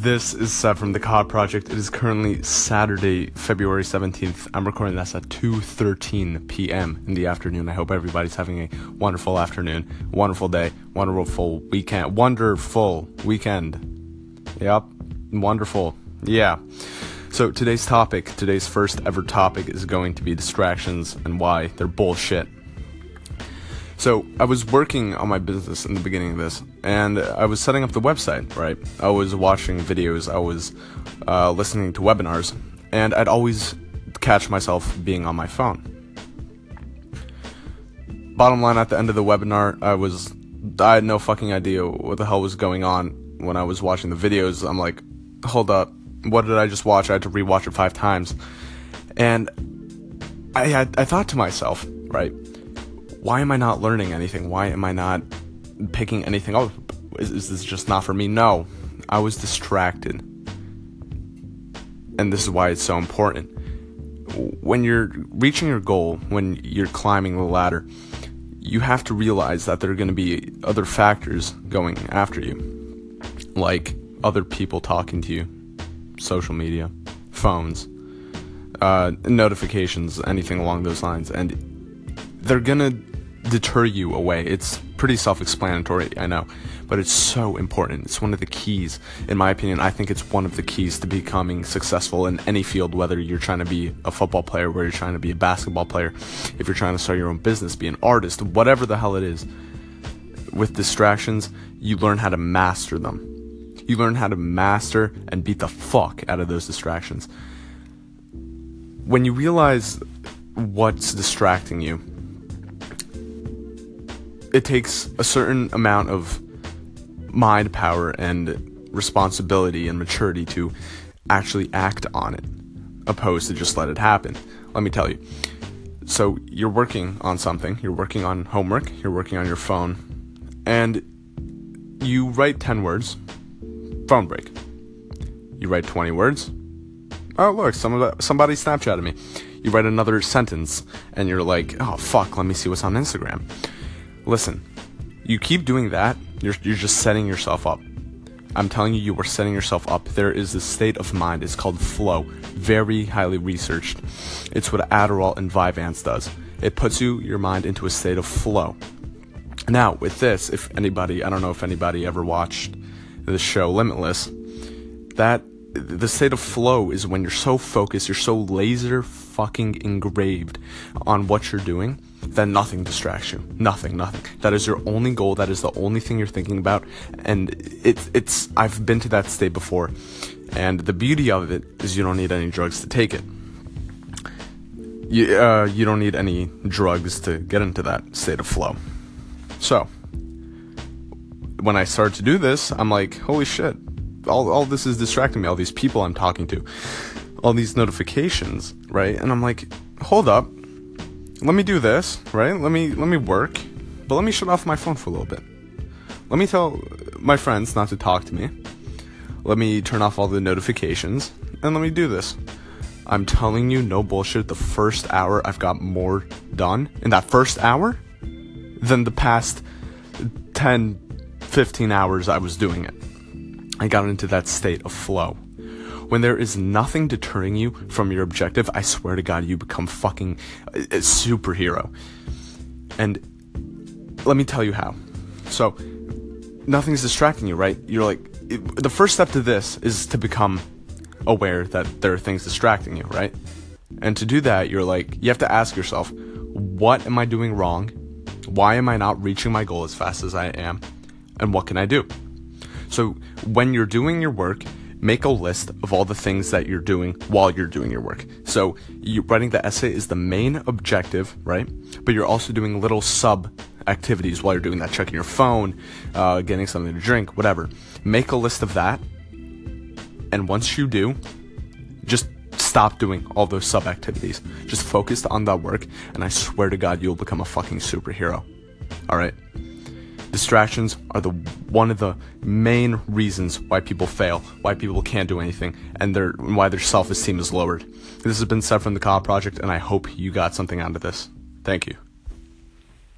This is Seth from the COD Project. It is currently Saturday, February 17th. I'm recording this at 2:13 p.m. in the afternoon. I hope everybody's having a wonderful afternoon, wonderful day, wonderful weekend, wonderful weekend. Yep, wonderful. Yeah. So today's topic, today's first ever topic is going to be distractions and why they're bullshit. So I was working on my business in the beginning of this, and I was setting up the website. Right, I was watching videos, I was uh, listening to webinars, and I'd always catch myself being on my phone. Bottom line, at the end of the webinar, I was I had no fucking idea what the hell was going on when I was watching the videos. I'm like, hold up, what did I just watch? I had to rewatch it five times, and I had I thought to myself, right why am I not learning anything? Why am I not picking anything up? Is, is this just not for me? No, I was distracted. And this is why it's so important. When you're reaching your goal, when you're climbing the ladder, you have to realize that there are going to be other factors going after you, like other people talking to you, social media, phones, uh, notifications, anything along those lines. And they're going to deter you away. It's pretty self explanatory, I know, but it's so important. It's one of the keys, in my opinion. I think it's one of the keys to becoming successful in any field, whether you're trying to be a football player, whether you're trying to be a basketball player, if you're trying to start your own business, be an artist, whatever the hell it is. With distractions, you learn how to master them. You learn how to master and beat the fuck out of those distractions. When you realize what's distracting you, it takes a certain amount of mind power and responsibility and maturity to actually act on it, opposed to just let it happen. Let me tell you. So, you're working on something, you're working on homework, you're working on your phone, and you write 10 words, phone break. You write 20 words, oh, look, somebody, somebody Snapchatted me. You write another sentence, and you're like, oh, fuck, let me see what's on Instagram. Listen, you keep doing that, you're, you're just setting yourself up. I'm telling you, you are setting yourself up. There is this state of mind. It's called flow. Very highly researched. It's what Adderall and Vyvanse does. It puts you, your mind, into a state of flow. Now, with this, if anybody, I don't know if anybody ever watched the show Limitless, that the state of flow is when you're so focused, you're so laser fucking engraved on what you're doing then nothing distracts you. Nothing, nothing. That is your only goal. That is the only thing you're thinking about. And it's it's I've been to that state before. And the beauty of it is you don't need any drugs to take it. You uh, you don't need any drugs to get into that state of flow. So when I started to do this, I'm like, holy shit, all all this is distracting me. All these people I'm talking to, all these notifications, right? And I'm like, hold up let me do this, right? Let me let me work, but let me shut off my phone for a little bit. Let me tell my friends not to talk to me. Let me turn off all the notifications and let me do this. I'm telling you, no bullshit. The first hour, I've got more done in that first hour than the past 10, 15 hours I was doing it. I got into that state of flow. When there is nothing deterring you from your objective, I swear to God, you become fucking a superhero. And let me tell you how. So, nothing's distracting you, right? You're like, the first step to this is to become aware that there are things distracting you, right? And to do that, you're like, you have to ask yourself, what am I doing wrong? Why am I not reaching my goal as fast as I am? And what can I do? So, when you're doing your work, make a list of all the things that you're doing while you're doing your work. So, you, writing the essay is the main objective, right? But you're also doing little sub activities while you're doing that, checking your phone, uh, getting something to drink, whatever. Make a list of that. And once you do, just stop doing all those sub activities. Just focus on that work, and I swear to God, you'll become a fucking superhero. All right? Distractions are the one of the main reasons why people fail, why people can't do anything, and their why their self-esteem is lowered. This has been Seth from the COD Project, and I hope you got something out of this. Thank you.